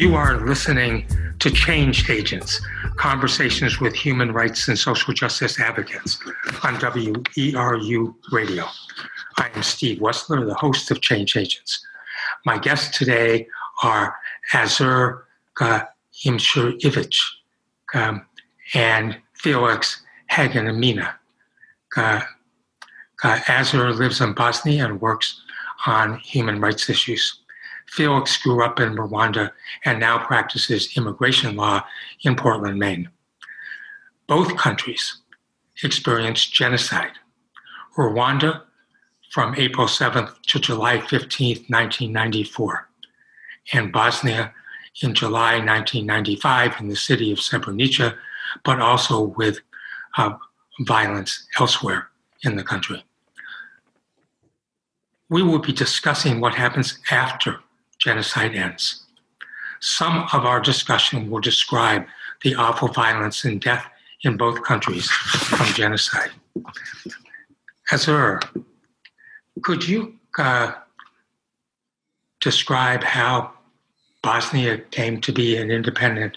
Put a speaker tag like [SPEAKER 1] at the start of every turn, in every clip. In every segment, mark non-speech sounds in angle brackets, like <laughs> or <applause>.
[SPEAKER 1] You are listening to Change Agents Conversations with Human Rights and Social Justice Advocates on WERU Radio. I am Steve Wessler, the host of Change Agents. My guests today are Azur Imshurevich um, and Felix Hagen Uh, Azur lives in Bosnia and works on human rights issues. Felix grew up in Rwanda and now practices immigration law in Portland, Maine. Both countries experienced genocide. Rwanda from April 7th to July 15th, 1994, and Bosnia in July 1995 in the city of Srebrenica, but also with uh, violence elsewhere in the country. We will be discussing what happens after genocide ends. Some of our discussion will describe the awful violence and death in both countries from genocide. Azur, could you uh, describe how Bosnia came to be an independent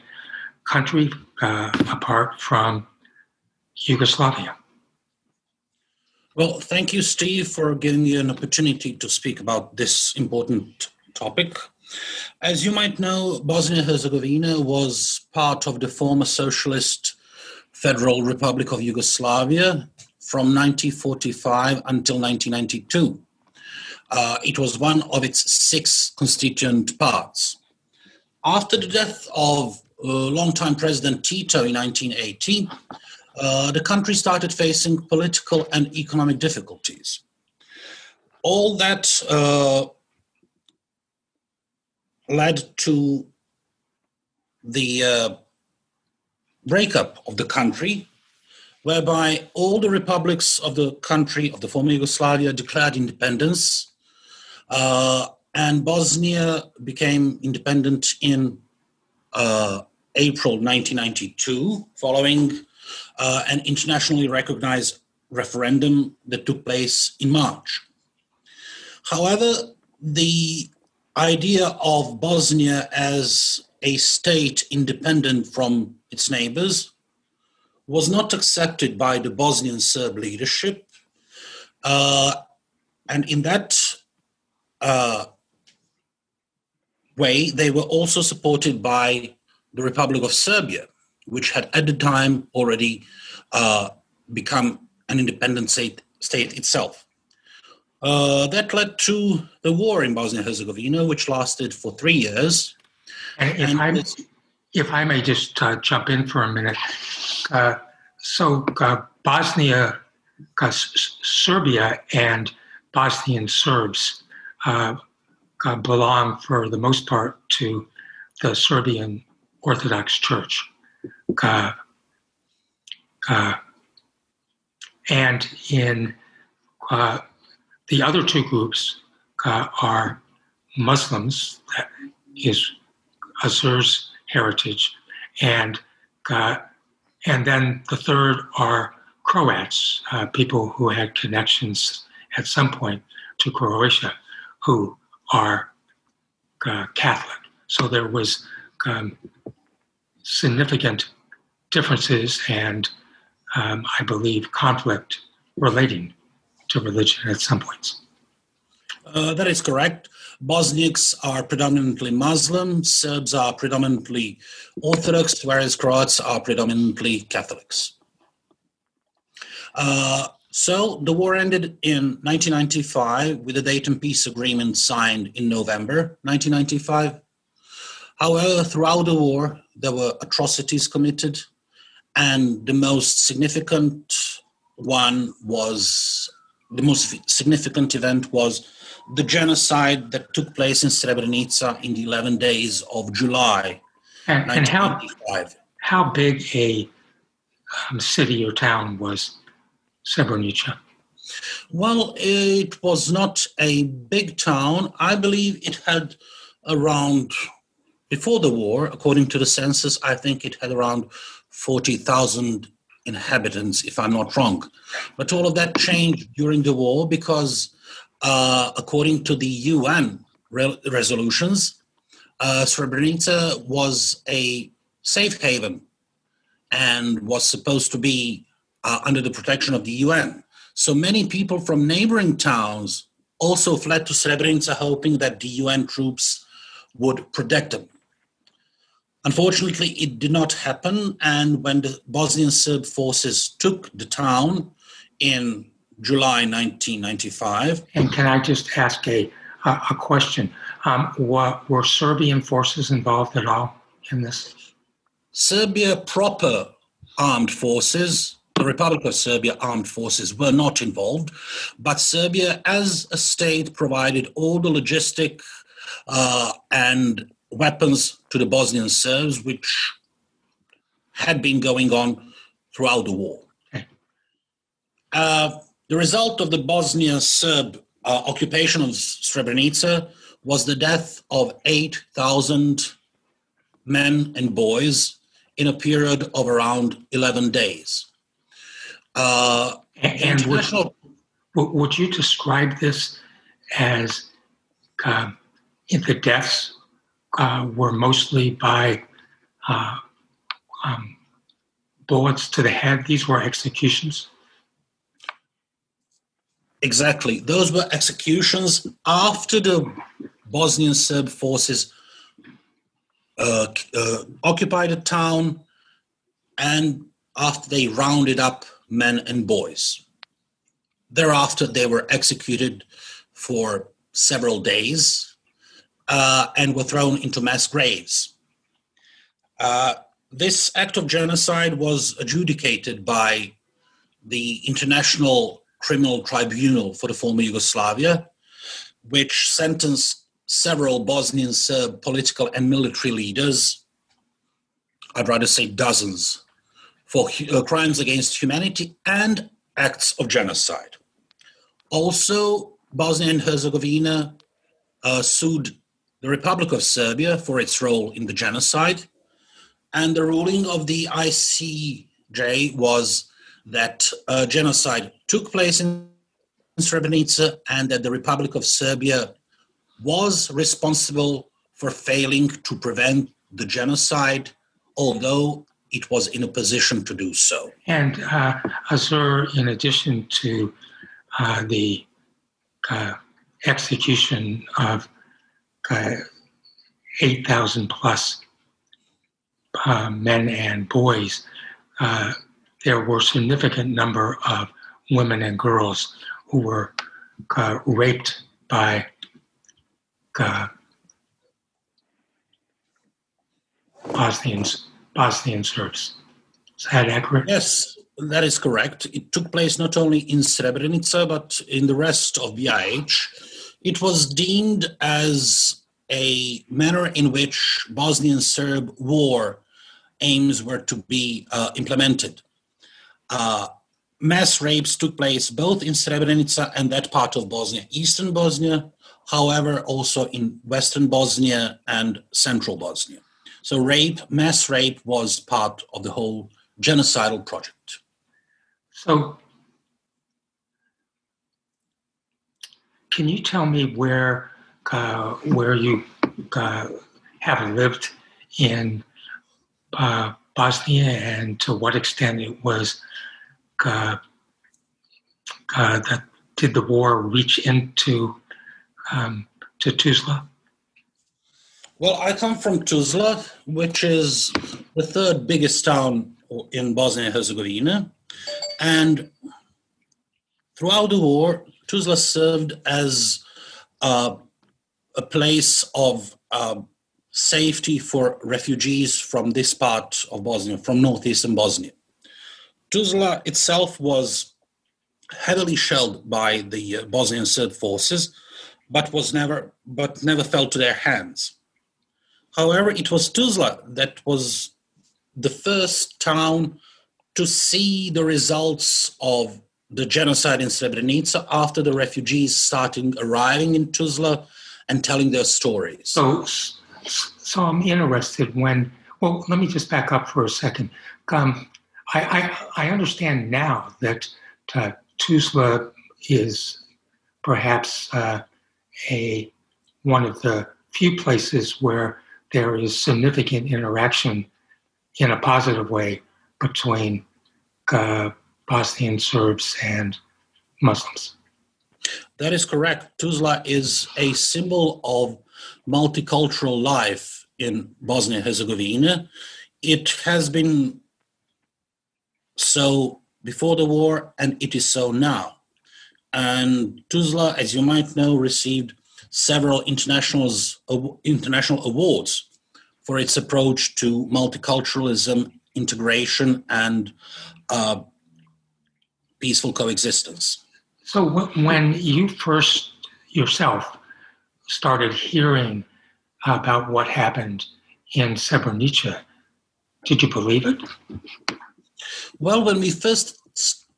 [SPEAKER 1] country uh, apart from Yugoslavia?
[SPEAKER 2] Well, thank you, Steve, for giving me an opportunity to speak about this important topic. As you might know, Bosnia Herzegovina was part of the former socialist Federal Republic of Yugoslavia from 1945 until 1992. Uh, it was one of its six constituent parts. After the death of uh, longtime President Tito in 1980, uh, the country started facing political and economic difficulties. All that uh, led to the uh, breakup of the country, whereby all the republics of the country of the former Yugoslavia declared independence, uh, and Bosnia became independent in uh, April 1992, following uh, an internationally recognized referendum that took place in March. However, the idea of Bosnia as a state independent from its neighbors was not accepted by the Bosnian Serb leadership. Uh, and in that uh, way, they were also supported by the Republic of Serbia, which had at the time already uh, become an independent state, state itself. Uh, that led to the war in Bosnia Herzegovina, which lasted for three years.
[SPEAKER 1] And if, and I, if I may just uh, jump in for a minute. Uh, so, uh, Bosnia, uh, Serbia, and Bosnian Serbs uh, belong, for the most part, to the Serbian Orthodox Church. and in the other two groups uh, are Muslims, that is Azur's heritage, and uh, and then the third are Croats, uh, people who had connections at some point to Croatia, who are uh, Catholic. So there was um, significant differences and um, I believe conflict relating to religion at some points.
[SPEAKER 2] Uh, that is correct. Bosniaks are predominantly Muslim, Serbs are predominantly Orthodox, whereas Croats are predominantly Catholics. Uh, so the war ended in 1995 with the Dayton Peace Agreement signed in November 1995. However, throughout the war, there were atrocities committed, and the most significant one was the most significant event was the genocide that took place in Srebrenica in the 11 days of July
[SPEAKER 1] and, and how, how big a um, city or town was Srebrenica?
[SPEAKER 2] Well, it was not a big town. I believe it had around, before the war, according to the census, I think it had around 40,000 inhabitants, if I'm not wrong. But all of that changed during the war because, uh, according to the UN re- resolutions, uh, Srebrenica was a safe haven and was supposed to be uh, under the protection of the UN. So many people from neighboring towns also fled to Srebrenica, hoping that the UN troops would protect them. Unfortunately, it did not happen, and when the Bosnian Serb forces took the town in July 1995.
[SPEAKER 1] And can I just ask a, a, a question? Um, what, were Serbian forces involved at all in this?
[SPEAKER 2] Serbia proper armed forces, the Republic of Serbia armed forces were not involved, but Serbia as a state provided all the logistic uh, and weapons to the Bosnian Serbs, which had been going on throughout the war. <laughs> Uh, the result of the Bosnian Serb uh, occupation of Srebrenica was the death of 8,000 men and boys in a period of around 11 days.
[SPEAKER 1] Uh, and would, would, you describe this as uh, the deaths uh, were mostly by uh, um, bullets to the head? These were executions?
[SPEAKER 2] Exactly. Those were executions after the Bosnian Serb forces uh, uh, occupied a town and after they rounded up men and boys. Thereafter, they were executed for several days uh, and were thrown into mass graves. Uh, this act of genocide was adjudicated by the International Criminal Tribunal for the former Yugoslavia, which sentenced several Bosnian Serb political and military leaders, I'd rather say dozens, for uh, crimes against humanity and acts of genocide. Also, Bosnia and Herzegovina uh, sued the Republic of Serbia for its role in the genocide, and the ruling of the ICJ was that uh, genocide took place in Srebrenica and that the Republic of Serbia was responsible for failing to prevent the genocide, although it was in a position to do so.
[SPEAKER 1] And uh, Azur, in addition to uh, the uh, execution of uh, 8,000 plus uh, men and boys, uh, there were significant number of women and girls who were uh, raped by uh, Bosnians, Bosnian Serbs. Is that accurate?
[SPEAKER 2] Yes, that is correct. It took place not only in Srebrenica but in the rest of BiH. It was deemed as a manner in which Bosnian Serb war aims were to be uh, implemented. Uh, mass rapes took place both in Srebrenica and that part of Bosnia, eastern Bosnia, however, also in western Bosnia and central Bosnia. So, rape, mass rape, was part of the whole genocidal project.
[SPEAKER 1] So, can you tell me where uh, where you uh, have lived in uh, Bosnia and to what extent it was uh, uh, that did the war reach into um, to Tuzla?
[SPEAKER 2] Well, I come from Tuzla, which is the third biggest town in Bosnia and Herzegovina, and throughout the war, Tuzla served as uh, a place of uh, safety for refugees from this part of Bosnia, from northeastern Bosnia. Tuzla itself was heavily shelled by the uh, Bosnian Serb forces, but was never but never fell to their hands. However, it was Tuzla that was the first town to see the results of the genocide in Srebrenica after the refugees started arriving in Tuzla and telling their stories.
[SPEAKER 1] So, so I'm interested when. Well, let me just back up for a second. Um, I, I, I understand now that uh, Tuzla is perhaps uh, a one of the few places where there is significant interaction in a positive way between uh, Bosnian Serbs and Muslims.
[SPEAKER 2] That is correct. Tuzla is a symbol of multicultural life in Bosnia Herzegovina. It has been so before the war, and it is so now. And Tuzla, as you might know, received several international awards for its approach to multiculturalism, integration, and uh, peaceful coexistence.
[SPEAKER 1] So, when you first yourself started hearing about what happened in Srebrenica, did you believe it?
[SPEAKER 2] Well, when we first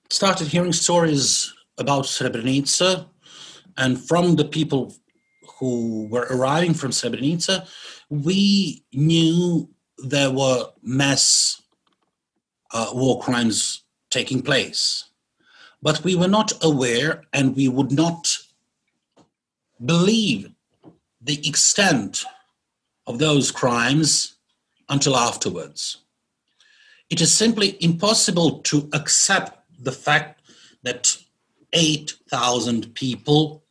[SPEAKER 2] started hearing stories about Srebrenica, and from the people who were arriving from Srebrenica, we knew there were mass uh, war crimes taking place. But we were not aware and we would not believe the extent of those crimes until afterwards. It is simply impossible to accept the fact that 8,000 people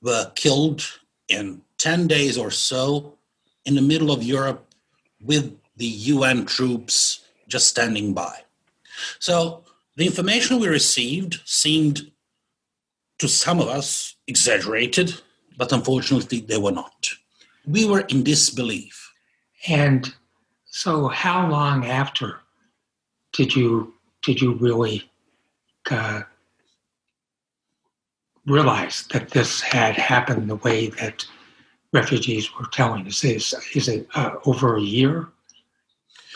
[SPEAKER 2] were killed in 10 days or so in the middle of Europe with the UN troops just standing by. So the information we received seemed to some of us exaggerated, but unfortunately they were not. We were in disbelief.
[SPEAKER 1] And so how long after did you did you really uh, realize that this had happened the way that refugees were telling us? Is, is it uh, over a year?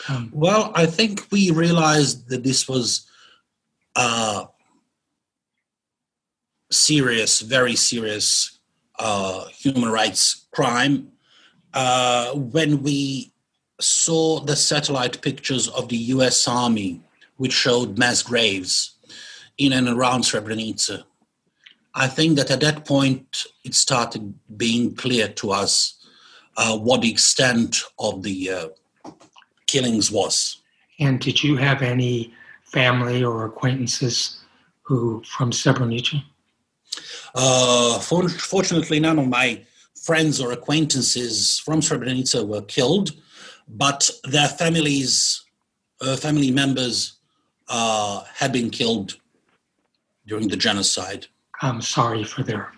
[SPEAKER 2] Um, well, I think we realized that this was a serious, very serious uh, human rights crime uh, when we saw the satellite pictures of the US Army, which showed mass graves in and around Srebrenica. I think that at that point it started being clear to us uh, what the extent of the uh, killings was.
[SPEAKER 1] And did you have any family or acquaintances who from Srebrenica?
[SPEAKER 2] Uh, for, fortunately, none of my friends or acquaintances from Srebrenica were killed, but their families, uh, family members, uh, had been killed during the genocide.
[SPEAKER 1] I'm sorry for their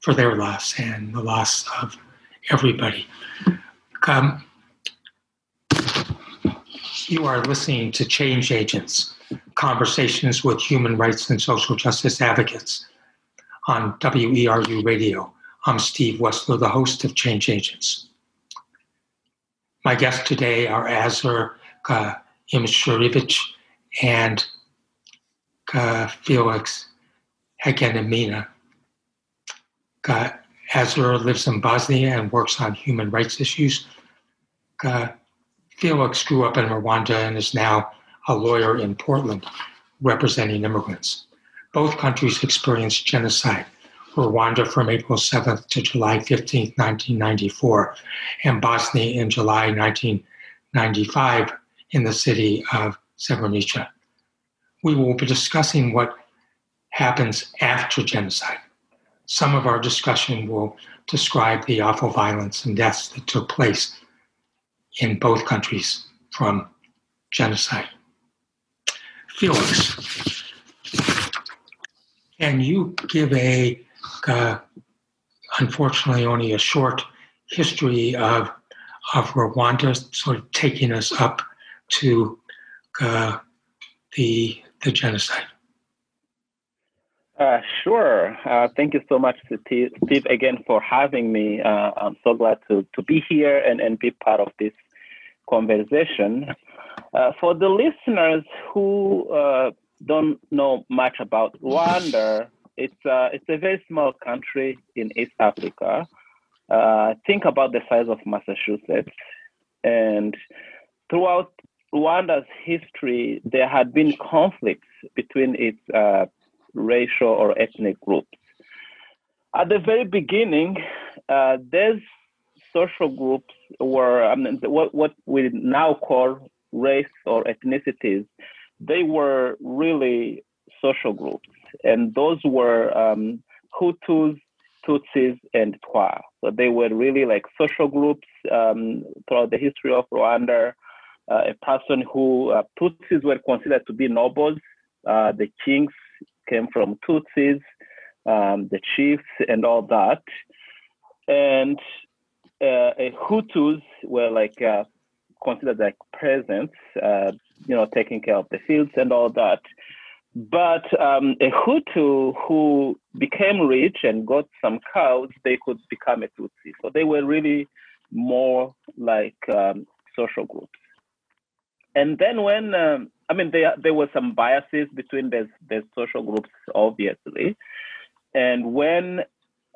[SPEAKER 1] for their loss and the loss of everybody. Um, you are listening to Change Agents, conversations with human rights and social justice advocates on WERU Radio. I'm Steve Wessler, the host of Change Agents. My guests today are Azur uh, and Felix Hagenimana. Uh, Azur lives in Bosnia and works on human rights issues. Felix grew up in Rwanda and is now a lawyer in Portland representing immigrants. Both countries experienced genocide. Rwanda from April 7th to July 15th, 1994, and Bosnia in July 1995 in the city of Srebrenica. We will be discussing what happens after genocide. Some of our discussion will describe the awful violence and deaths that took place in both countries from genocide. Felix, can you give a, uh, unfortunately, only a short history of, of Rwanda, sort of taking us up to uh, the, the genocide?
[SPEAKER 3] Uh, sure. Uh, thank you so much, Steve, again for having me. Uh, I'm so glad to, to be here and, and be part of this conversation. Uh, for the listeners who uh, don't know much about Rwanda, it's, a, it's a very small country in East Africa. think about the size of Massachusetts. And throughout Rwanda's history, there had been conflicts between its racial or ethnic groups. At the very beginning, uh, there's social groups were I mean, what what we now call race or ethnicities. They were really social groups, and those were um, Hutus, Tutsis, and Twa. So they were really like social groups um, throughout the history of Rwanda. Uh, a person who uh, Tutsis were considered to be nobles. Uh, the kings came from Tutsis, um, the chiefs, and all that. And uh, Hutus were like uh, considered like peasants, uh, you know, taking care of the fields and all that. But um, a Hutu who became rich and got some cows, they could become a Tutsi. So they were really more like um, social groups. And then when, um, I mean, there, there were some biases between the, the social groups, obviously. And when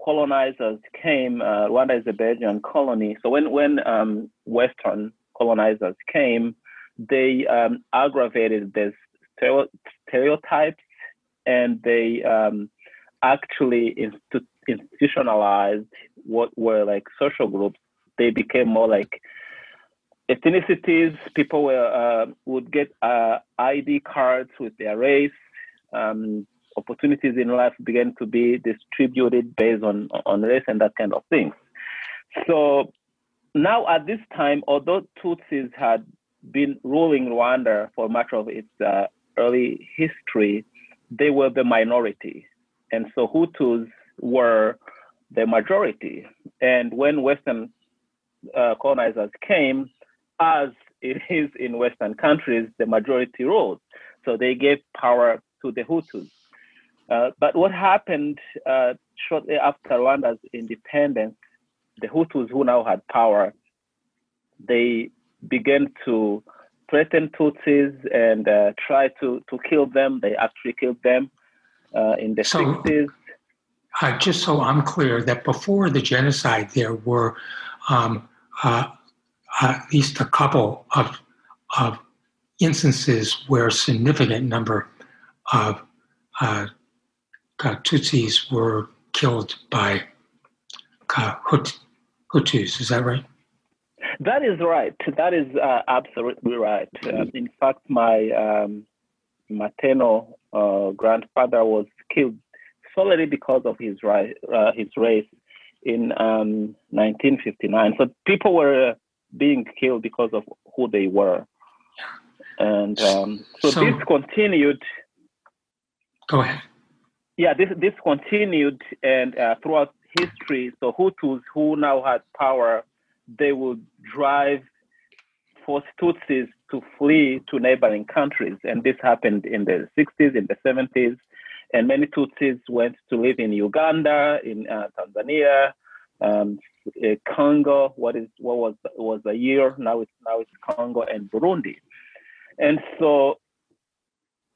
[SPEAKER 3] colonizers came, uh, Rwanda is a Belgian colony. So when, when um, Western colonizers came, they um, aggravated this stereotypes and they um, actually institu- institutionalized what were like social groups. They became more like ethnicities. People were uh, would get uh, ID cards with their race. Um, opportunities in life began to be distributed based on on race and that kind of thing. So now at this time, although Tutsis had been ruling Rwanda for much of its uh, early history, they were the minority. And so Hutus were the majority. And when Western uh, colonizers came, as it is in Western countries, the majority ruled. So they gave power to the Hutus. Uh, but what happened uh, shortly after Rwanda's independence, the Hutus who now had power, they began to threaten Tutsis and uh, tried to, to kill them. They actually killed them uh, in the so, 60s.
[SPEAKER 1] Uh, just so I'm clear, that before the genocide, there were um, uh, at least a couple of, of instances where a significant number of uh, Tutsis were killed by Hut- Hutus. Is that right?
[SPEAKER 3] That is right. That is uh, absolutely right. Uh, in fact, my um, maternal uh, grandfather was killed solely because of his, ri- uh, his race in um, 1959. So people were being killed because of who they were. And um, so, so, this continued.
[SPEAKER 1] Go ahead.
[SPEAKER 3] Yeah, this, this continued and uh, throughout history. So Hutus who now had power they would drive force Tutsis to flee to neighboring countries. And this happened in the 60s, in the 70s. And many Tutsis went to live in Uganda, in uh, Tanzania, um, uh, Congo. What is what was was Zaire now? It's now it's Congo and Burundi. And so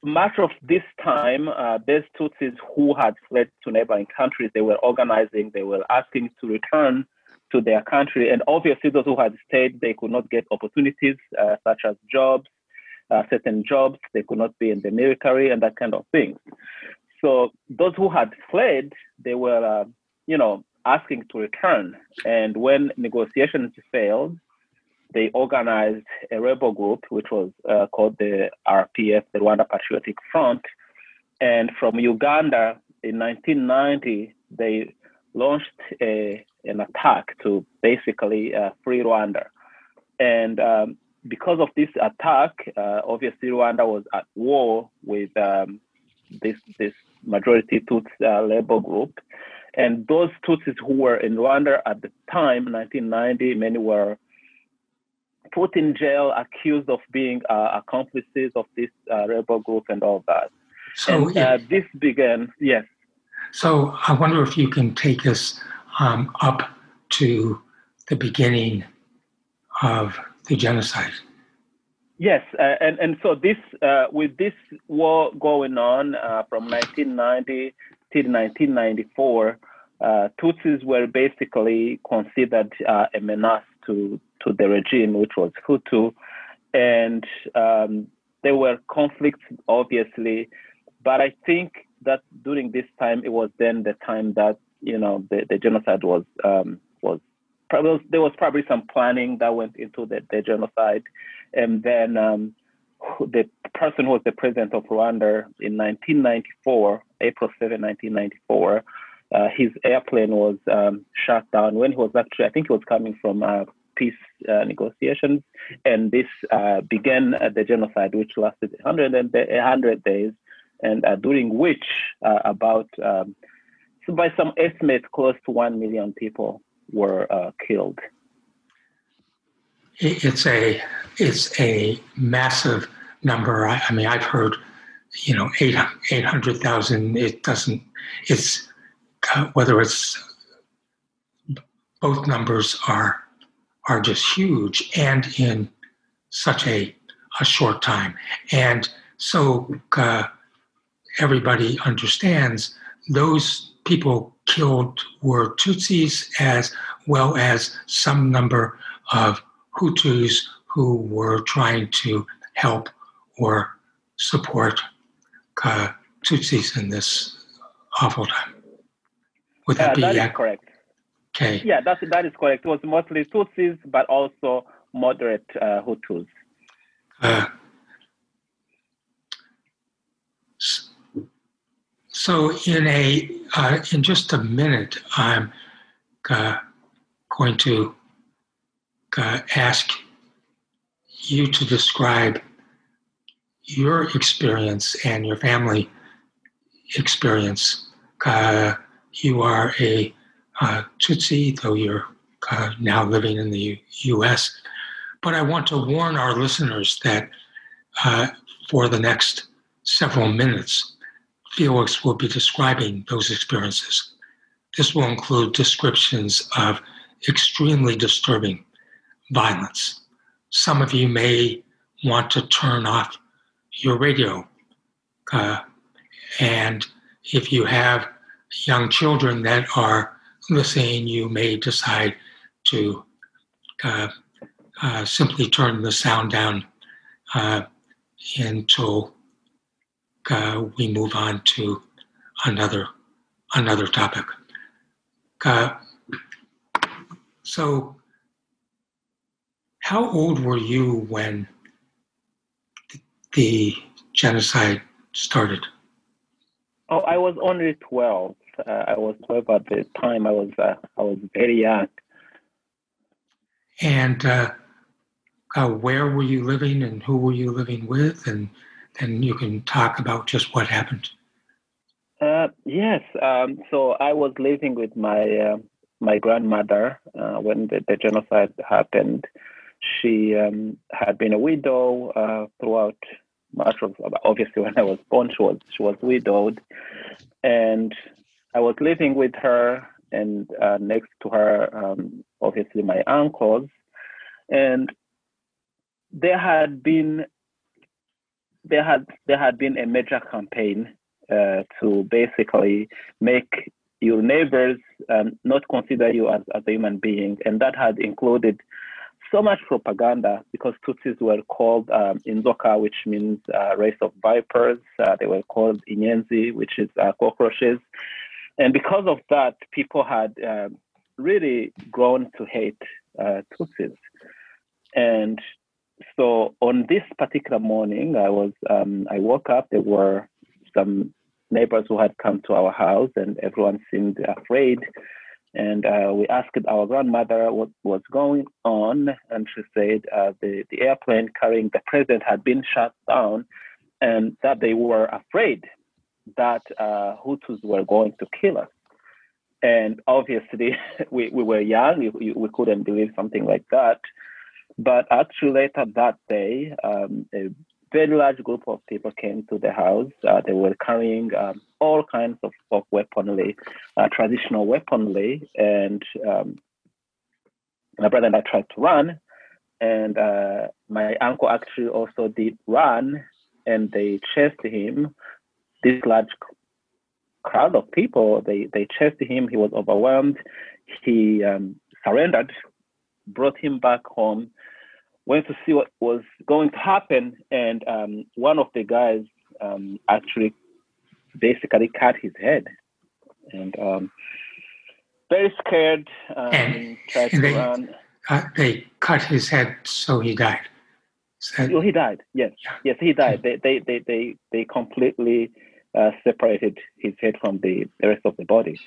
[SPEAKER 3] much of this time, uh, these Tutsis who had fled to neighboring countries, they were organizing. They were asking to return to their country. And obviously, those who had stayed, they could not get opportunities uh, such as jobs, uh, certain jobs. They could not be in the military and that kind of thing. So those who had fled, they were, uh, you know, asking to return. And when negotiations failed, they organized a rebel group, which was uh, called the RPF, the Rwanda Patriotic Front. And from Uganda in 1990, they launched a an attack to basically uh, free Rwanda. And um, because of this attack, uh, obviously Rwanda was at war with um, this this majority Tutsi uh, labor group, and those Tutsis who were in Rwanda at the time, 1990, many were put in jail, accused of being uh, accomplices of this uh, rebel group and all that. So and, uh, this began, yes.
[SPEAKER 1] So I wonder if you can take us um, up to the beginning of the genocide.
[SPEAKER 3] Yes, uh, and and so this uh, with this war going on uh, from 1990 till 1994, uh, Tutsis were basically considered uh, a menace to to the regime, which was Hutu, and um, there were conflicts, obviously, but I think that during this time it was then the time that you know the, the genocide was um, was probably, there was probably some planning that went into the, the genocide. And then um, the person who was the president of Rwanda in 1994, April 7, 1994, uh, his airplane was um, shot down when he was actually, I think he was coming from uh, peace uh, negotiations. And this uh, began the genocide, which lasted 100, 100 days, and uh, during which uh, about, um, by some estimates, close to 1 million people were killed.
[SPEAKER 1] It's a it's a massive number. I, I mean, I've heard, you know, 800,000. it doesn't, it's, whether it's, both numbers are, are just huge and in such a, a short time. And so uh, everybody understands those people killed were Tutsis as well as some number of Hutus who were trying to help or support uh, Tutsis in this awful time. Would that
[SPEAKER 3] uh,
[SPEAKER 1] be
[SPEAKER 3] that is correct?
[SPEAKER 1] Okay.
[SPEAKER 3] Yeah, that that is correct. It was mostly Tutsis, but also moderate uh, Hutus. Uh,
[SPEAKER 1] so, in a uh, in just a minute, I'm uh, going to uh, ask you to describe your experience and your family experience. You are a uh, Tutsi, though you're uh, now living in the U- U.S. But I want to warn our listeners that uh, for the next several minutes, Felix will be describing those experiences. This will include descriptions of extremely disturbing violence. Some of you may want to turn off your radio. Uh, and if you have young children that are listening, you may decide to uh, uh, simply turn the sound down uh, until uh, we move on to another another topic. Uh, so, how old were you when the genocide started?
[SPEAKER 3] Oh, I was only 12. Uh, I was 12 at the time. I was uh, I was very young.
[SPEAKER 1] And uh, uh where were you living, and who were you living with, and then you can talk about just what happened.
[SPEAKER 3] Uh, yes. Um, so I was living with my uh, my grandmother when the, the, genocide happened. She um, had been a widow throughout much of obviously <laughs> when I was born, she was she was widowed, and I was living with her, and uh, next to her, um, obviously my uncles, and there had been there had there had been a major campaign uh, to basically make your neighbors um, not consider you as, as a human being, and that had included so much propaganda because Tutsis were called um, Inzoka, which means uh, race of vipers. Uh, they were called Inyenzi, which is uh, cockroaches. And because of that, people had um, really grown to hate uh, Tutsis. And so on this particular morning, I was um, I woke up. There were some neighbors who had come to our house, and everyone seemed afraid and uh, we asked our grandmother what was going on, and she said uh, the, the airplane carrying the president had been shot down, and that they were afraid that uh, Hutus were going to kill us. And obviously, <laughs> we, we were young, we, we couldn't believe something like that. But actually, later that day, um, a very large group of people came to the house. Uh, they were carrying um, all kinds of, of weaponry, uh, traditional weaponry, and um, my brother and I tried to run, and uh, my uncle actually also did run, and they chased him. This large crowd of people, they they chased him. He was overwhelmed. He um, surrendered, brought him back home went to see what was going to happen, and um, one of the guys um, actually basically cut his head, and um, very scared. Um,
[SPEAKER 1] And-
[SPEAKER 3] tried
[SPEAKER 1] and
[SPEAKER 3] to
[SPEAKER 1] they-
[SPEAKER 3] run.
[SPEAKER 1] Uh, they cut his head, so he died. That-
[SPEAKER 3] Oh, he died. Yes,
[SPEAKER 1] Yeah.
[SPEAKER 3] yes, he died. They they they they, they completely uh, separated his head from the, the rest of the body.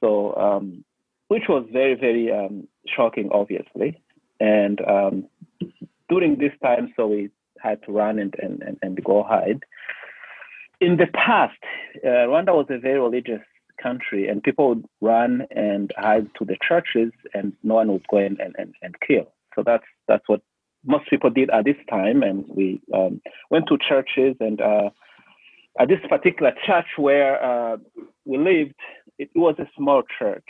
[SPEAKER 3] So, um, which was very very um, shocking, obviously. And um, during this time, so we had to run and and and, and go hide. In the past, uh, Rwanda was a very religious country, and people would run and hide to the churches, and no one would go in and, and, and kill. So that's that's what most people did at this time, and we um, went to churches. And uh, at this particular church where uh, we lived, it was a small church,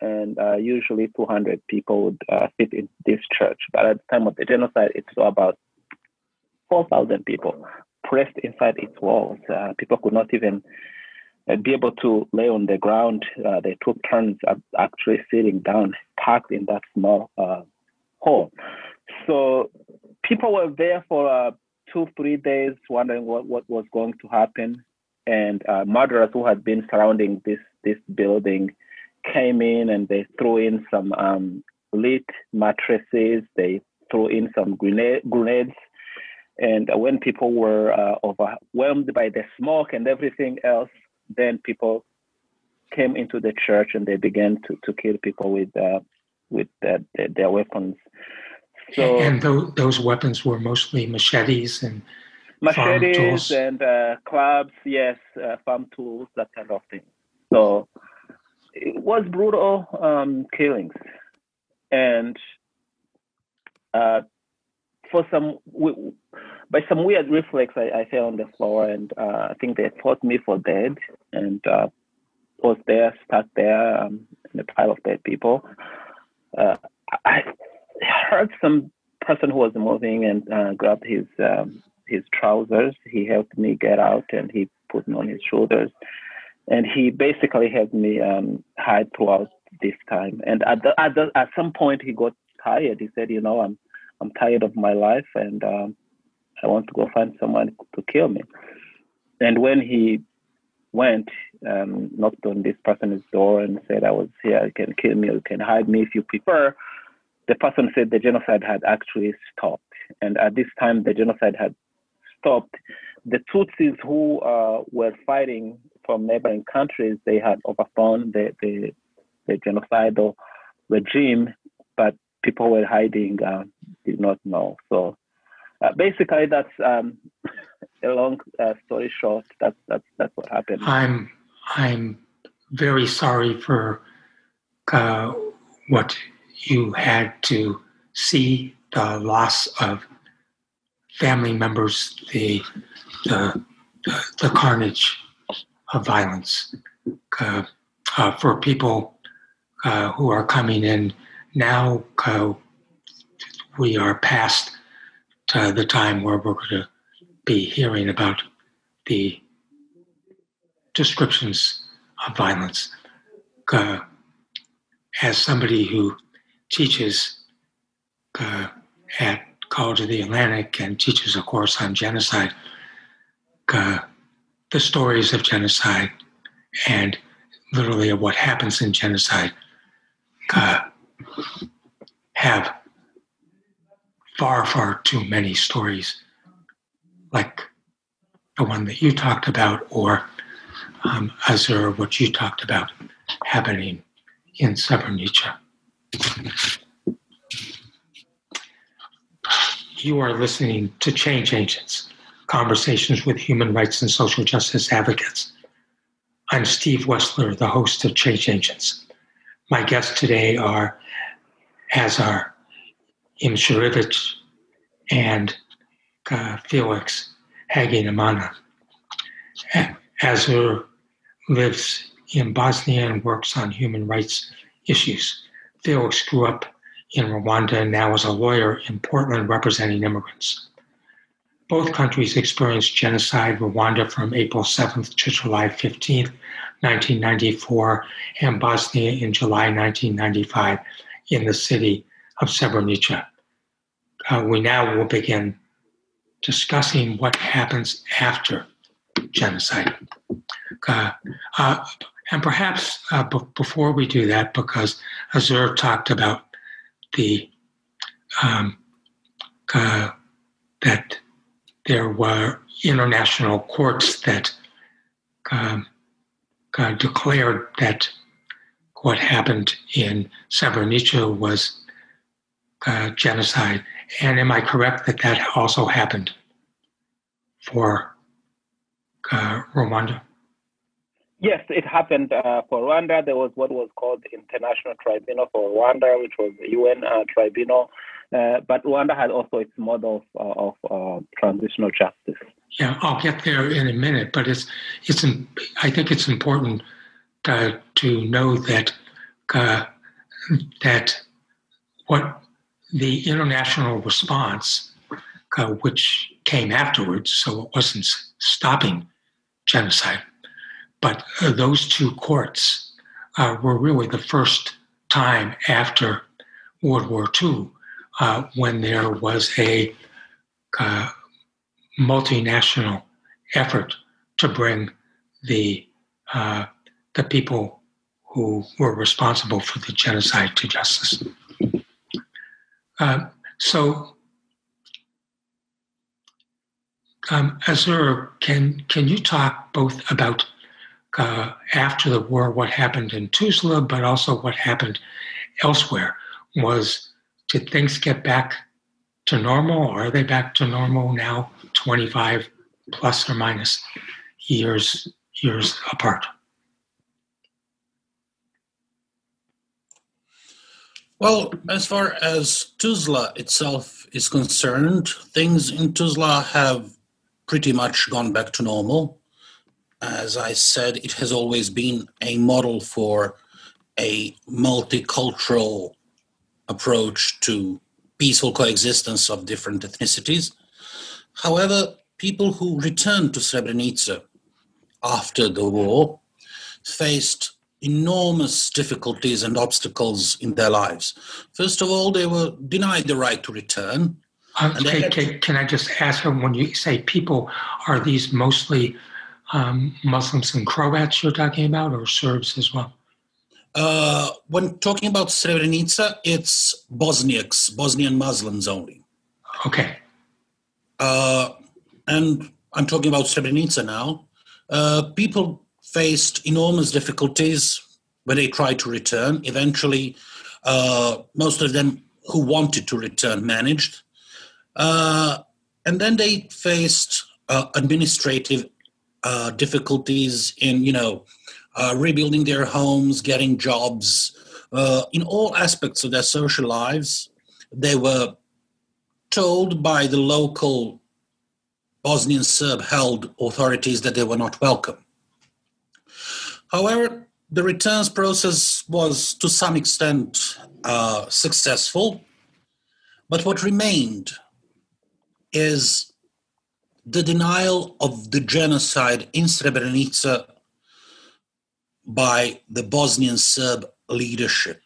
[SPEAKER 3] and uh, usually 200 people would uh, fit in this church. But at the time of the genocide, it was about 4,000 people pressed inside its walls. Uh, people could not even uh, be able to lay on the ground. Uh, they took turns actually sitting down, packed in that small hall. So people were there for two, three days, wondering what, what was going to happen. And uh, murderers who had been surrounding this this building came in and they threw in some um, lit mattresses. They threw in some grenade, grenades. And when people were uh, overwhelmed by the smoke and everything else, then people came into the church and they began to, to kill people with uh, with uh, their, their weapons. So <laughs>
[SPEAKER 1] and those, those weapons were mostly machetes and
[SPEAKER 3] machetes
[SPEAKER 1] tools.
[SPEAKER 3] and uh, clubs, yes, uh, farm tools, that kind of thing. So it was brutal um, killings, and uh, for some w- by some weird reflex, I, I fell on the floor, and uh, I think they thought me for dead, and uh, was there stuck there um, in a pile of dead people. Uh, I heard some person who was moving and uh, grabbed his um, his trousers. He helped me get out, and he put me on his shoulders, and he basically helped me um, hide throughout this time. And at the, at the, at some point, he got tired. He said, "You know, I'm I'm tired of my life, and um, I want to go find someone to kill me." And when he went, um, knocked on this person's door and said, "I was here. You can kill me. You can hide me if you prefer." The person said the genocide had actually stopped, and at this time, the genocide had stopped. The Tutsis who uh, were fighting from neighboring countries, they had overthrown the, the, the genocidal regime, but people were hiding, uh, did not know. So uh, basically, that's um, <laughs> a long uh, story short. That's that's that's what happened.
[SPEAKER 1] I'm I'm very sorry for uh, what you had to see the loss of family members, the the, the, the carnage of violence uh, uh, for people uh, who are coming in now. Uh, we are past uh, the time where we're going to be hearing about the descriptions of violence. Uh, as somebody who teaches uh, at College of the Atlantic and teaches a course on genocide, uh, the stories of genocide and literally of what happens in genocide uh, have far, far too many stories like the one that you talked about or um, Azur, what you talked about happening in Srebrenica. You are listening to Change Agents, conversations with human rights and social justice advocates. I'm Steve Wessler, the host of Change Agents. My guests today are Azar Imshirevich and uh, Felix Hagenimana. Azur lives in Bosnia and works on human rights issues. Felix grew up in Rwanda and now is a lawyer in Portland representing immigrants. Both countries experienced genocide, Rwanda from April 7th to July 15th, 1994, and Bosnia in July 1995 in the city of Srebrenica. Uh, we now will begin discussing what happens after genocide. Uh, uh, and perhaps uh, b- before we do that, because Azur talked about the um, uh, that there were international courts that um, uh, declared that what happened in Srebrenica was uh, genocide. And am I correct that that also happened for uh, Rwanda?
[SPEAKER 3] Yes, it happened uh, for Rwanda. There was what was called the International Tribunal for Rwanda, which was the UN uh, tribunal. Uh, but Rwanda had also its model of, of uh, transitional justice.
[SPEAKER 1] Yeah, I'll get there in a minute, but it's it's. I think it's important uh, to know that that what the international response, which came afterwards, so it wasn't stopping genocide but those two courts uh, were really the first time after World War II uh, when there was a uh, multinational effort to bring the uh, the people who were responsible for the genocide to justice. Uh, so, um, Azur, can can you talk both about uh, after the war what happened in Tuzla, but also what happened elsewhere. Was did things get back to normal? Or are they back to normal now, 25 plus or minus years years apart?
[SPEAKER 2] Well, as far as Tuzla itself is concerned, things in Tuzla have pretty much gone back to normal as I said, it has always been a model for a multicultural approach to peaceful coexistence of different ethnicities. However, people who returned to Srebrenica after the war faced enormous difficulties and obstacles in their lives. First of all, they were denied the right to return.
[SPEAKER 1] Uh, can, can, can, I just ask when you say people, are these mostly um, Muslims and Croats you're talking about, or Serbs as well?
[SPEAKER 2] Uh, when talking about Srebrenica, it's Bosniaks, Bosnian Muslims only.
[SPEAKER 1] Okay.
[SPEAKER 2] Uh, and I'm talking about Srebrenica now. Uh, people faced enormous difficulties when they tried to return. Eventually, uh, most of them who wanted to return managed. Uh, and then they faced uh, administrative uh, difficulties in you know uh, rebuilding their homes, getting jobs, uh, in all aspects of their social lives. They were told by the local Bosnian Serb held authorities that they were not welcome. However, the returns process was to some extent uh, successful, but what remained is the denial of the genocide in Srebrenica by the Bosnian Serb leadership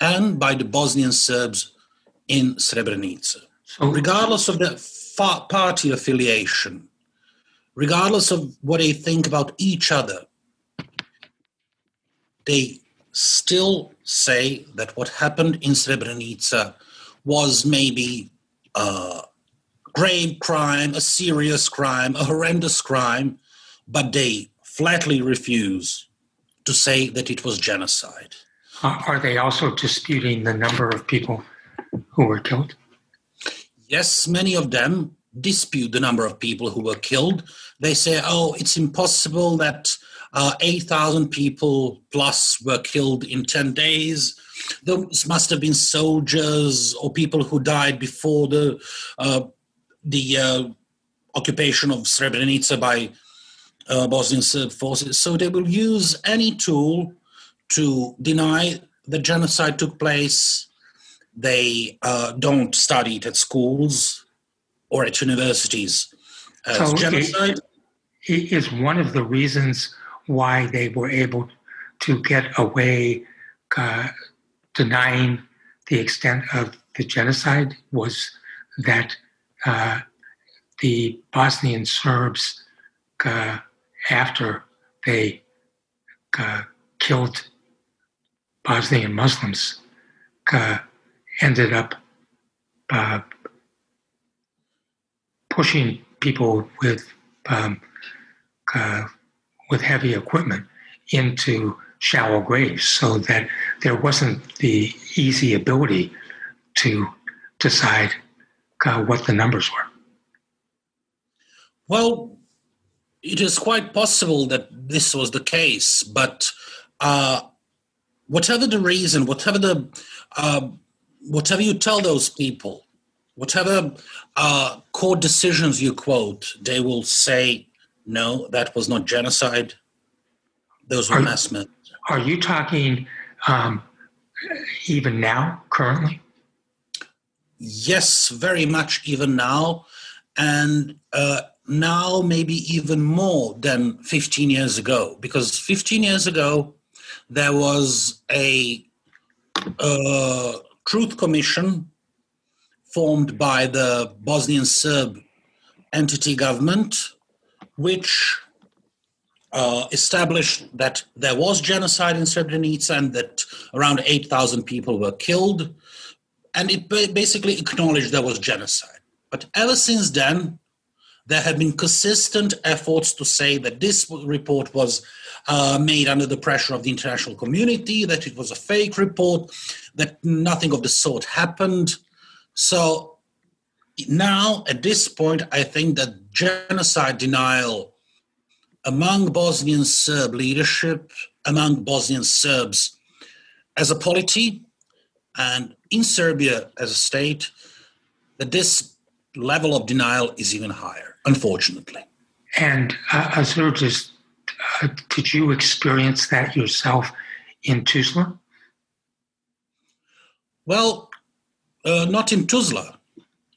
[SPEAKER 2] and by the Bosnian Serbs in Srebrenica. So, regardless of the party affiliation, regardless of what they think about each other, they still say that what happened in Srebrenica was maybe uh, grave crime, a serious crime, a horrendous crime, but they flatly refuse to say that it was genocide.
[SPEAKER 1] Uh, are they also disputing the number of people who were killed?
[SPEAKER 2] Yes, many of them dispute the number of people who were killed. They say, oh, it's impossible that uh, 8,000 people plus were killed in 10 days. Those must have been soldiers or people who died before the uh, the uh, occupation of Srebrenica by uh, Bosnian Serb forces. So they will use any tool to deny the genocide took place. They uh, don't study it at schools or at universities.
[SPEAKER 1] As so genocide it is one of the reasons why they were able to get away uh, denying the extent of the genocide was that uh, the Bosnian Serbs, uh, after they uh, killed Bosnian Muslims uh, ended up uh, pushing people with um, with heavy equipment into shallow graves, so that there wasn't the easy ability to decide uh, what the numbers were.
[SPEAKER 2] Well, it is quite possible that this was the case, but uh, whatever the reason, whatever the uh, whatever you tell those people, whatever uh, court decisions you quote, they will say, "No, that was not genocide. Those were
[SPEAKER 1] Are-
[SPEAKER 2] mass murders."
[SPEAKER 1] Are you talking um, even now, currently?
[SPEAKER 2] Yes, very much even now, and uh, now maybe even more than 15 years ago. Because 15 years ago, there was a uh, truth commission formed by the Bosnian Serb entity government, which uh, established that there was genocide in Srebrenica and that around 8,000 people were killed and it basically acknowledged there was genocide. But ever since then, there have been consistent efforts to say that this report was uh, made under the pressure of the international community, that it was a fake report, that nothing of the sort happened. So now, at this point, I think that genocide denial among Bosnian Serb leadership, among Bosnian Serbs as a polity, and in Serbia as a state, that this level of denial is even higher, unfortunately.
[SPEAKER 1] And uh, Azurgis, uh, did you experience that yourself in Tuzla?
[SPEAKER 2] Well, uh, not in Tuzla,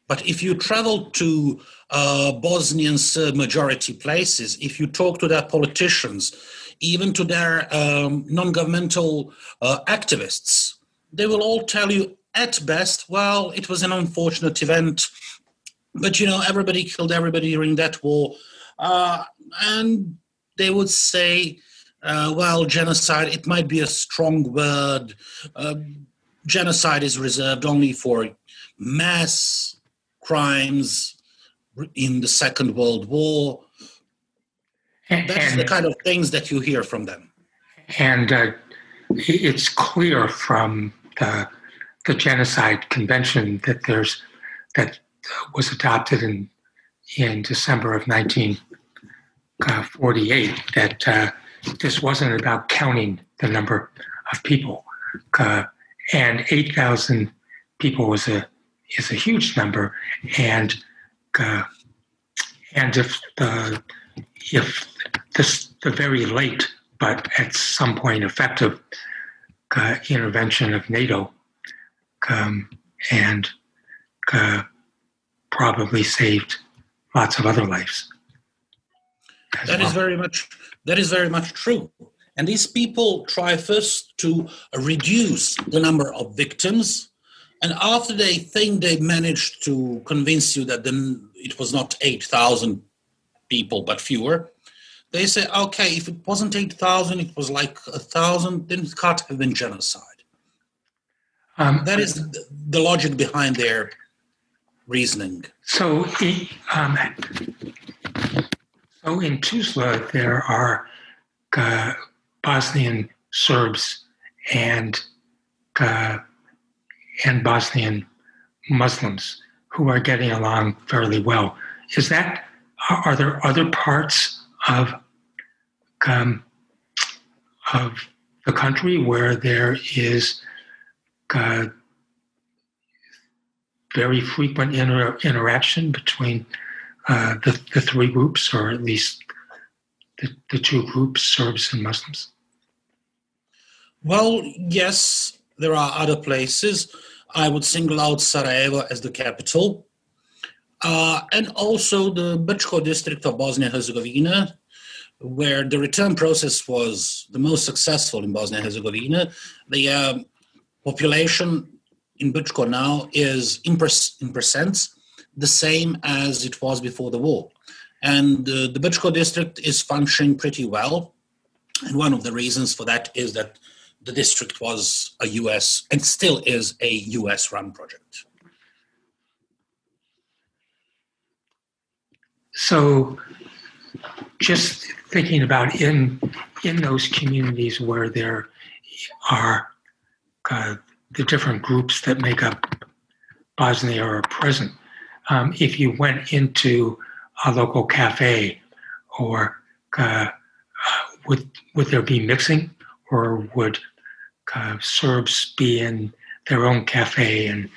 [SPEAKER 2] but if you travel to uh, Bosnian Serb majority places, if you talk to their politicians, even to their um, non governmental uh, activists, they will all tell you at best, well, it was an unfortunate event, but you know, everybody killed everybody during that war. Uh, and they would say, uh, well, genocide, it might be a strong word. Uh, genocide is reserved only for mass crimes in the Second World War.
[SPEAKER 1] And,
[SPEAKER 2] That's the kind of things that you hear from them.
[SPEAKER 1] and uh, it's clear from the, the genocide convention that there's that was adopted in in December of 1948 that uh, this wasn't about counting the number of people, uh, and 8,000 people was a is a huge number, and uh, and if the if this the very late but at some point effective uh, intervention of NATO um, and uh, probably saved lots of other lives.
[SPEAKER 2] That is
[SPEAKER 1] well.
[SPEAKER 2] very much that is very much true. And these people try first to reduce the number of victims, and after they think they managed to convince you that then it was not eight thousand people but fewer, they say, okay, if it wasn't eight thousand, it was like a thousand, then it can't have been genocide.
[SPEAKER 1] Um,
[SPEAKER 2] That is the logic behind their reasoning.
[SPEAKER 1] So, i- um, so in Tuzla, there are uh, Bosnian Serbs and uh, and Bosnian Muslims who are getting along fairly well. Is that are there other parts of um, of the country where there is uh, very frequent inter- interaction between uh, the, the three groups, or at least the, the two groups, Serbs and Muslims?
[SPEAKER 2] Well, yes, there are other places. I would single out Sarajevo as the capital, uh, and also the Brčko district of Bosnia Herzegovina, where the return process was the most successful in Bosnia and Herzegovina. The um, population in Brčko now is in, per- in percents the same as it was before the war. And uh, the Brčko district is functioning pretty well. And one of the reasons for that is that the district was a US and still is a US run project.
[SPEAKER 1] So, just thinking about in in those communities where there are uh, the different groups that make up Bosnia are present. Um, if you went into a local cafe, or uh, would would there be mixing, or would uh, Serbs be in their own cafe and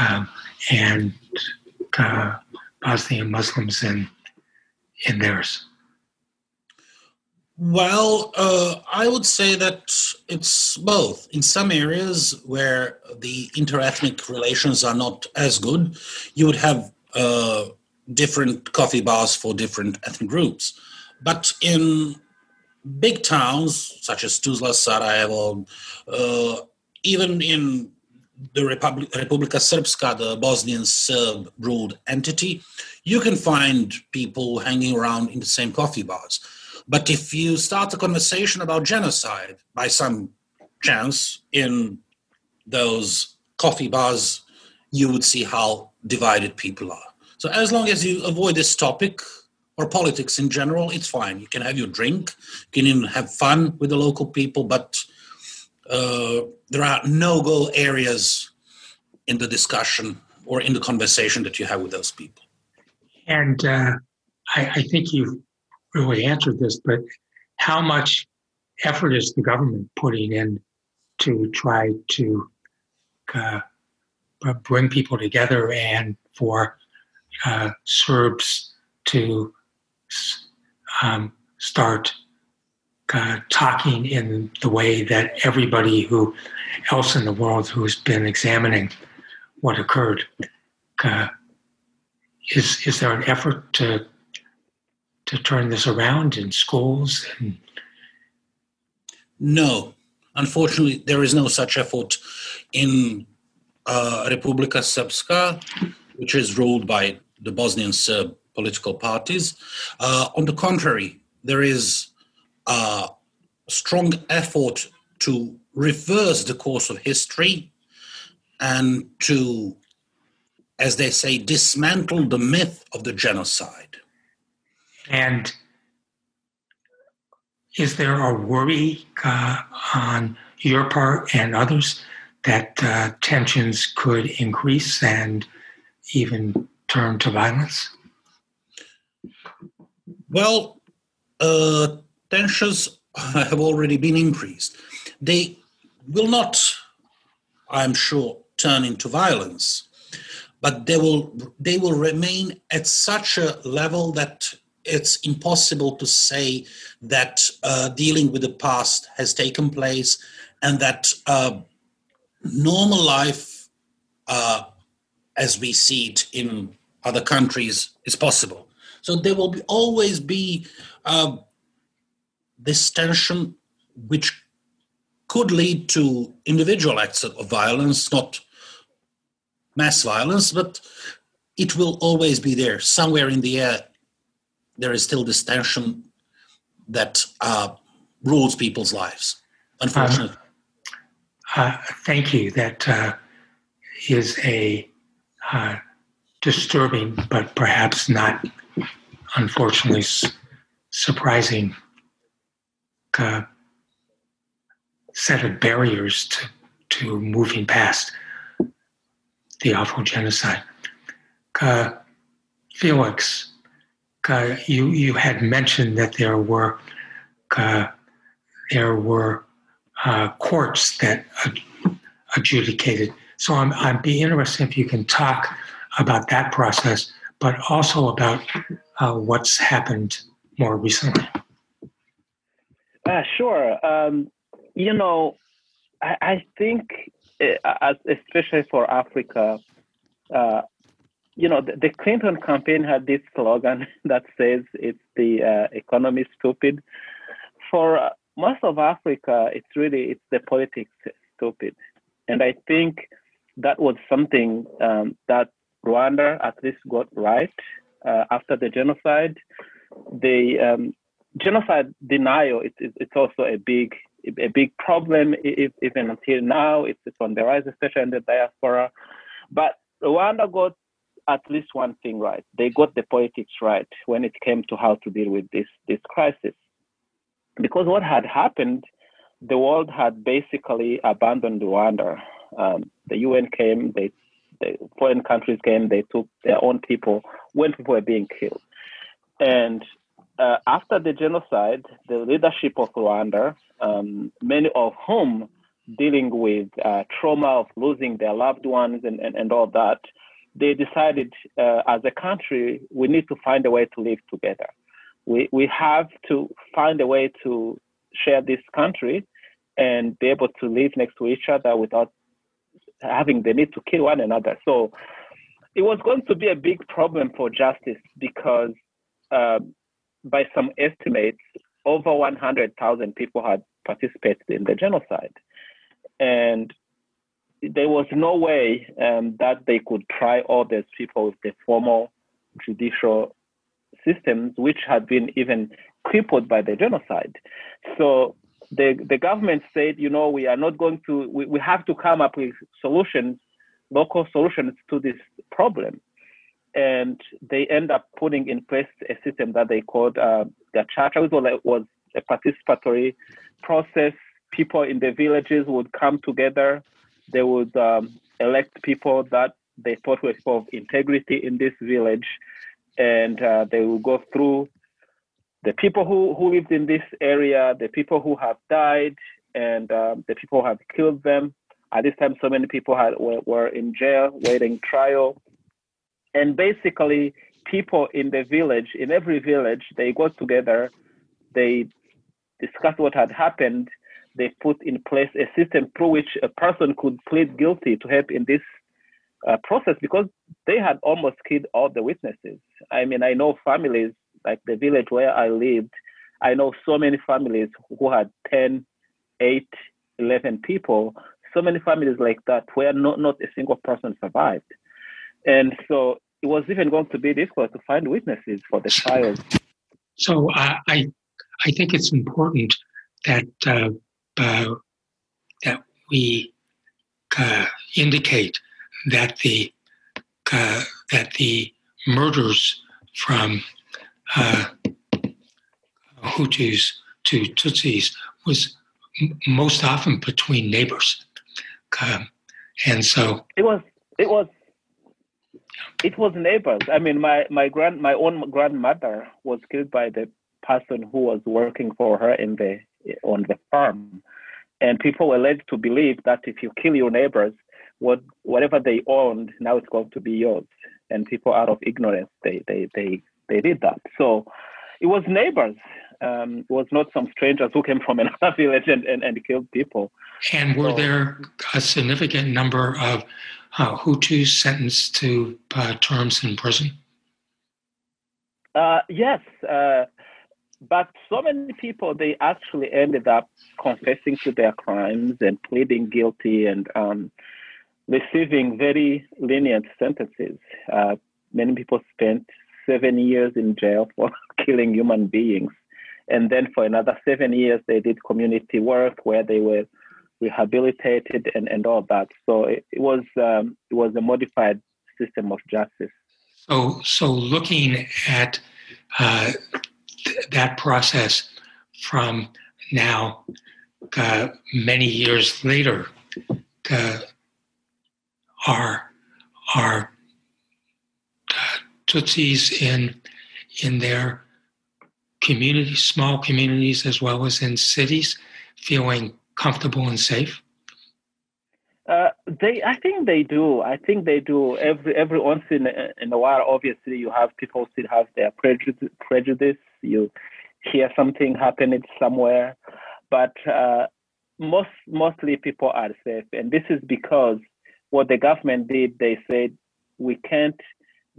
[SPEAKER 1] um, and uh, Bosnian Muslims in in theirs?
[SPEAKER 2] Well, uh, I would say that it's both. In some areas where the interethnic relations are not as good, you would have uh, different coffee bars for different ethnic groups. But in big towns such as Tuzla, Sarajevo, uh, even in the Republic, Republika Srpska, the Bosnian Serb ruled entity, you can find people hanging around in the same coffee bars but if you start a conversation about genocide by some chance in those coffee bars, you would see how divided people are. So as long as you avoid this topic or politics in general, it's fine. You can have your drink, you can even have fun with the local people, but uh, there are no-go areas in the discussion or in the conversation that you have with those people.
[SPEAKER 1] And uh, I, I, think you've really answered this, but how much effort is the government putting in to try to uh, bring people together and for uh, Serbs to um, start uh, talking in the way that everybody who else in the world who's been examining what occurred uh, is is there an effort to to turn this around in schools? And...
[SPEAKER 2] No, unfortunately, there is no such effort in uh, Republika Srpska, which is ruled by the Bosnian Serb political parties. Uh, on the contrary, there is a strong effort to reverse the course of history and to, as they say, dismantle the myth of the genocide.
[SPEAKER 1] And is there a worry uh, on your part and others that uh, tensions could increase and even turn to violence?
[SPEAKER 2] Well, uh, tensions <laughs> have already been increased. They will not, I'm sure, turn into violence, but they will they will remain at such a level that it's impossible to say that uh, dealing with the past has taken place and that uh, normal life, uh, as we see it in other countries, is possible. So there will be, always be uh, this tension which could lead to individual acts of violence, not mass violence, but it will always be there somewhere in the air there is still this tension that uh, rules people's lives, unfortunately.
[SPEAKER 1] Um, uh, thank you. That uh, is a uh, disturbing, but perhaps not, unfortunately, surprising uh, set of barriers to, to moving past the awful genocide. Uh, Felix, uh, you you had mentioned that there were uh, there were uh, courts that adjudicated. So I'm I'd be interested if you can talk about that process, but also about uh, what's happened more recently.
[SPEAKER 3] Uh, sure. Um, you know, I, I think, uh, especially for Africa, you know, the, the, Clinton campaign had this slogan <laughs> that says it's the uh, economy stupid. For uh, most of Africa, it's really it's the politics stupid, and I think that was something um, that Rwanda at least got right uh, after the genocide. They um, genocide denial it's, it's also a big a big problem even until now. It's, it's on the rise especially in the diaspora. But rwanda got at least one thing right. They got the politics right when it came to how to deal with this this crisis. Because what had happened the world had basically abandoned rwanda. Um, the un came they the foreign countries came they took their own people when people were being killed. And uh, after the genocide, the leadership of Rwanda, um, many of whom dealing with uh, trauma of losing their loved ones and, and, and all that, they decided uh, as a country, we need to find a way to live together. We, we have to find a way to share this country and be able to live next to each other without having the need to kill one another. So it was going to be a big problem for justice because um, by some estimates, over 100,000 people had participated in the genocide. And there was no way um, that they could try all these people with the formal judicial systems, which had been even crippled by the genocide. So the, the government said, you know, we are not going to, we, we have to come up with solutions, local solutions to this problem and they end up putting in place a system that they called uh, the Gacaca, which was a participatory process. People in the villages would come together. They would um, elect people that they thought were people of integrity in this village, and uh, they will go through the people who, who lived in this area, the people who have died, and um, the people who have killed them. At this time, so many people had, were, were in jail waiting trial and basically, people in the village, in every village, they got together, they discussed what had happened, they put in place a system through which a person could plead guilty to help in this uh, process because they had almost killed all the witnesses. I mean, I know families like the village where I lived, I know so many families who had 10, 8, 11 people, so many families like that where not, not a single person survived. And so it was even going to be difficult to find witnesses for the trial.
[SPEAKER 1] So uh, I, I think it's important that uh, uh, that we uh, indicate that the uh, that the murders from uh, Hutus to Tutsis was m- most often between neighbors, and so
[SPEAKER 3] it was it was it was neighbors. I mean, my my grand my own grandmother was killed by the person who was working for her in the on the farm, and people were led to believe that if you kill your neighbors, what whatever they owned now it's going to be yours. And people, out of ignorance, they they they they did that. So it was neighbors. Um, it was not some strangers who came from <laughs> another village and, and, and killed people.
[SPEAKER 1] And were there a significant number of uh, Hutus sentenced to uh, terms in prison?
[SPEAKER 3] Uh, yes, uh, but so many people they actually ended up confessing to their crimes and pleading guilty and um, receiving very lenient sentences. Uh, many people spent seven years in jail <laughs> for killing human beings, and then for another seven years they did community work where they were rehabilitated and, and all that. So it, it was um, it was a modified system of justice.
[SPEAKER 1] So so looking at uh, th- that process from now uh, many years later, uh, are are uh, Tutsis in in their communities, small communities as well as in cities, feeling comfortable and safe?
[SPEAKER 3] Uh, they, I think they do. I think they do. Every every once in a, in a while, obviously, you have people still have their prejudice. prejudice. You hear something happening somewhere, but uh, most mostly people are safe, and this is because what the government did. They said we can't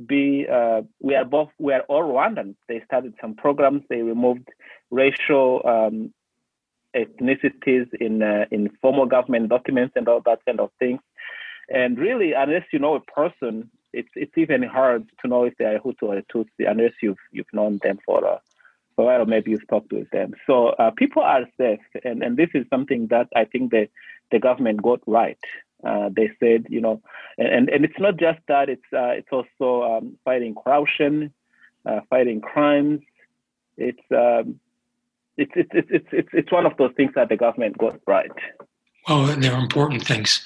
[SPEAKER 3] be. Uh, we are both. We are all Rwandans. They started some programs. They removed racial um, ethnicities in uh, in formal government documents and all that kind of things. And really, unless you know a person, it's it's even hard to know if they are Hutu or Tutsi unless you've you've known them for a for a while, or maybe you've talked with them. So uh, people are safe, and, and this is something that I think the, the government got right. Uh, they said, you know, and, and it's not just that, it's, uh, it's also um, fighting corruption, uh, fighting crimes. It's, um, it's, it's, it's, it's, it's one of those things that the government got right.
[SPEAKER 1] Well, there are important things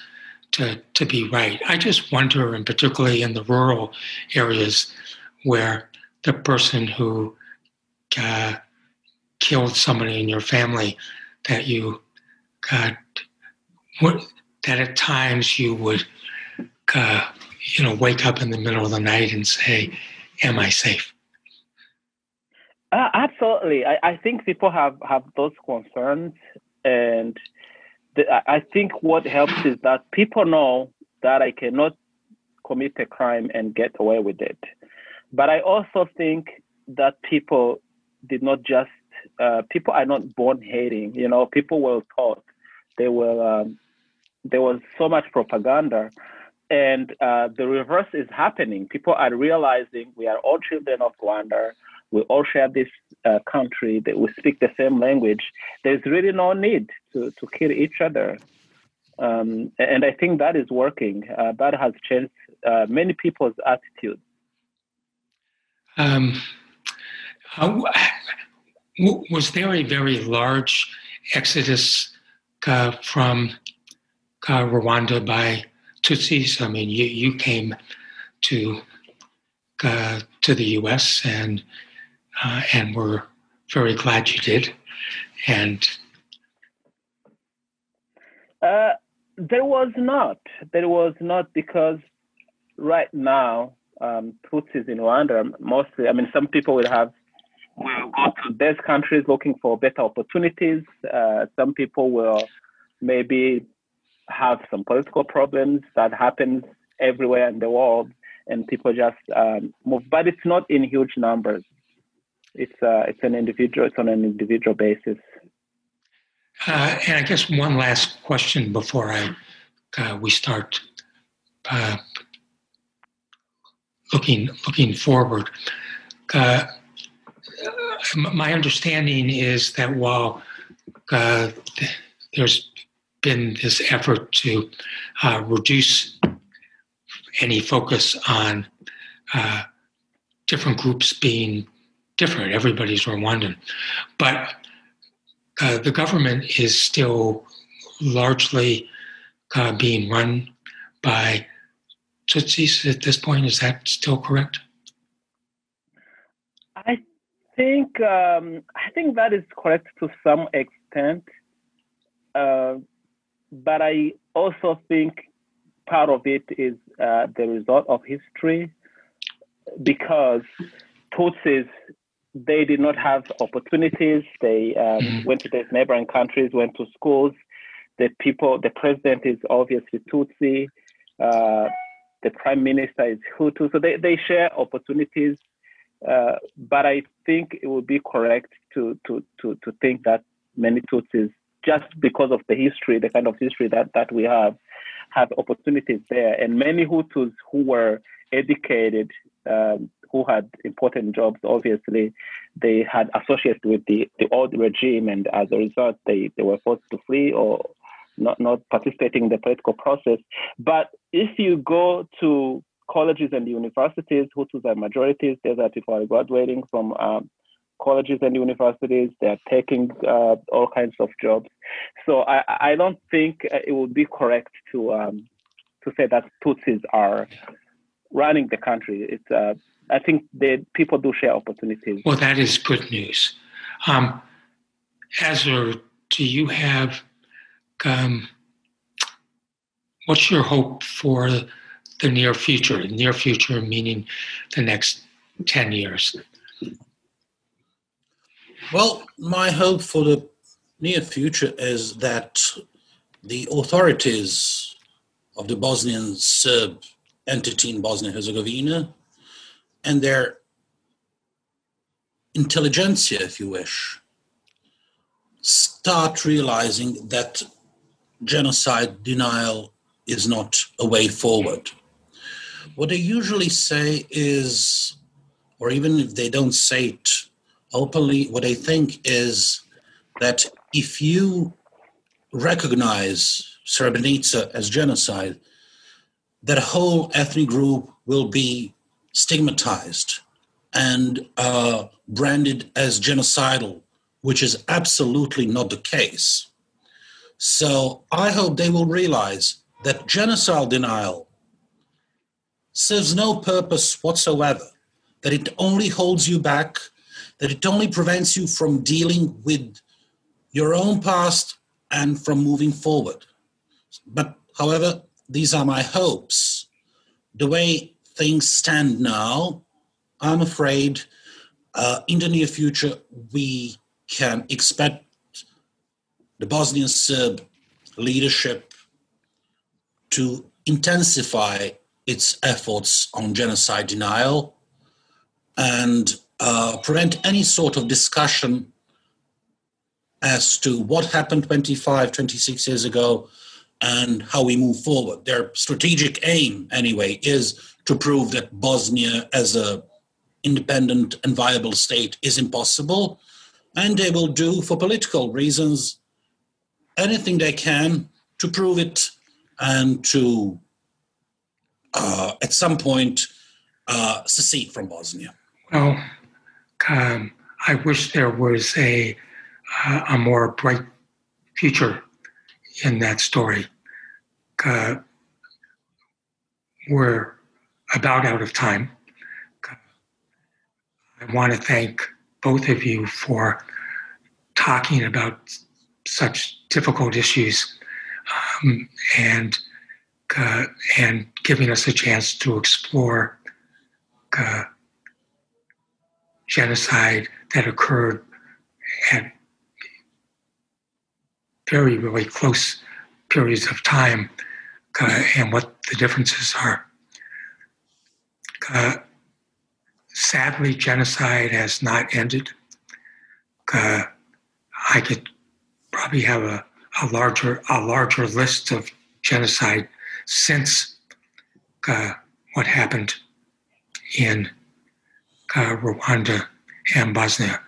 [SPEAKER 1] to, to be right. I just wonder, and particularly in the rural areas where the person who uh, killed somebody in your family, that you got, what, that at times you would, uh, you know, wake up in the middle of the night and say, "Am I safe?"
[SPEAKER 3] Uh, absolutely, I, I think people have have those concerns, and the, I think what helps is that people know that I cannot commit a crime and get away with it. But I also think that people did not just uh, people are not born hating. You know, people were taught. They were um, there was so much propaganda, and uh, the reverse is happening. People are realizing we are all children of Rwanda. We all share this uh, country. That we speak the same language. There's really no need to to kill each other. Um, and I think that is working. Uh, that has changed uh, many people's attitude.
[SPEAKER 1] Um, was there a very large exodus uh, from uh, Rwanda by Tutsis? I mean, you, you came to uh, to the U.S. and uh, and we're very glad you did. And
[SPEAKER 3] uh, there was not. There was not because right now um, Tutsis in Rwanda mostly. I mean, some people will have will go to these countries looking for better opportunities. Uh, some people will maybe have some political problems that happens everywhere in the world, and people just um, move. But it's not in huge numbers. It's uh, it's an individual. It's on an individual basis.
[SPEAKER 1] Uh, and I guess one last question before I uh, we start uh, looking looking forward. Uh, my understanding is that while uh, there's been this effort to reduce any focus on different groups being different, everybody's Rwandan, but uh, the government is still largely uh, being run by Tutsis at this point. Is that still correct?
[SPEAKER 3] I think um, I think that is correct to some extent, uh, but I also think part of it is uh, the result of history, because Tutsis they did not have opportunities. They um, mm-hmm. went to these neighboring countries, went to schools. The people, the president is obviously Tutsi. Uh, the prime minister is Hutu. So they, they share opportunities. Uh, but I think it would be correct to, to, to, to think that many Tutsis, just because of the history, the kind of history that, that we have, have opportunities there. And many Hutus who were educated, um, who had important jobs, obviously, they had associated with the, the old regime. And as a result, they, they were forced to flee or not, not participating in the political process. But if you go to colleges and universities, Hutus are majorities, there's are people are graduating from um, colleges and universities, they're taking uh, all kinds of jobs. So I, I don't think it would be correct to um, to say that Tutsis are running the country. It's uh, I think that people do share opportunities.
[SPEAKER 1] Well, that is good news. Um, Azur, do you have um, what's your hope for the near future? Near future meaning the next 10 years.
[SPEAKER 2] Well, my hope for the near future is that the authorities of the Bosnian Serb entity in Bosnia Herzegovina and their intelligentsia, if you wish, start realizing that genocide denial is not a way forward. What they usually say is, or even if they don't say it openly what they think is that if you recognize Srebrenica as genocide, that whole ethnic group will be stigmatized and uh, branded as genocidal, which is absolutely not the case. So I hope they will realize that genocidal denial serves no purpose whatsoever, that it only holds you back, that it only prevents you from dealing with your own past and from moving forward. But, however, these are my hopes. The way things stand now, I'm afraid uh, in the near future we can expect the Bosnian Serb leadership to intensify its efforts on genocide denial and uh, prevent any sort of discussion as to what happened 25, 26 years ago and how we move forward. Their strategic aim, anyway, is to prove that Bosnia as a independent and viable state is impossible, and they will do, for political reasons, anything they can to prove it and to, uh, at some point, uh, secede from Bosnia.
[SPEAKER 1] Well, um, I wish there was a uh, a more bright future in that story. Uh, we're about out of time. I want to thank both of you for talking about such difficult issues um, and uh, and giving us a chance to explore uh, genocide that occurred at very, very close periods of time uh, and what the differences are. Uh, sadly, genocide has not ended. Uh, I could probably have a, a larger a larger list of genocide since uh, what happened in uh, Rwanda and Bosnia,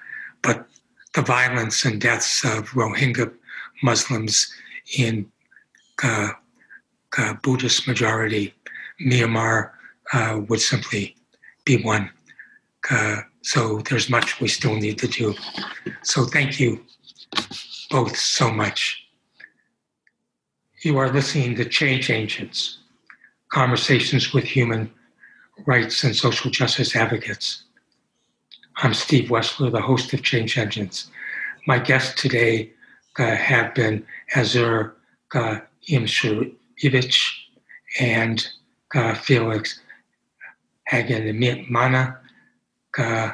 [SPEAKER 1] but the violence and deaths of Rohingya Muslims in uh, uh, Buddhist majority Myanmar uh, would simply be one. Uh, so there's much we still need to do. So thank you both so much. You are listening to Change Agents, conversations with human rights and social justice advocates. I'm Steve Wessler, the host of Change Agents. My guests today uh, have been Azur uh, Imshurevich and uh, Felix Hagen Mana. Uh,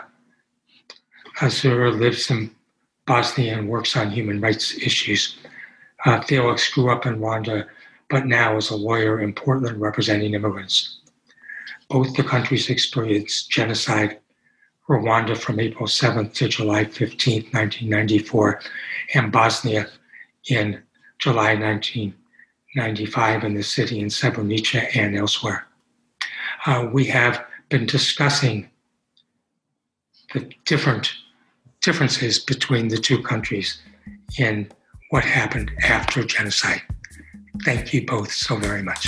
[SPEAKER 1] Azur lives in Bosnia and works on human rights issues. Uh, Felix grew up in Rwanda, but now is a lawyer in Portland representing immigrants. Both the countries experienced genocide Rwanda from April 7th to July 15th, 1994, and Bosnia in July 1995 in the city in Srebrenica and elsewhere. Uh, we have been discussing the different differences between the two countries in what happened after genocide. Thank you both so very much.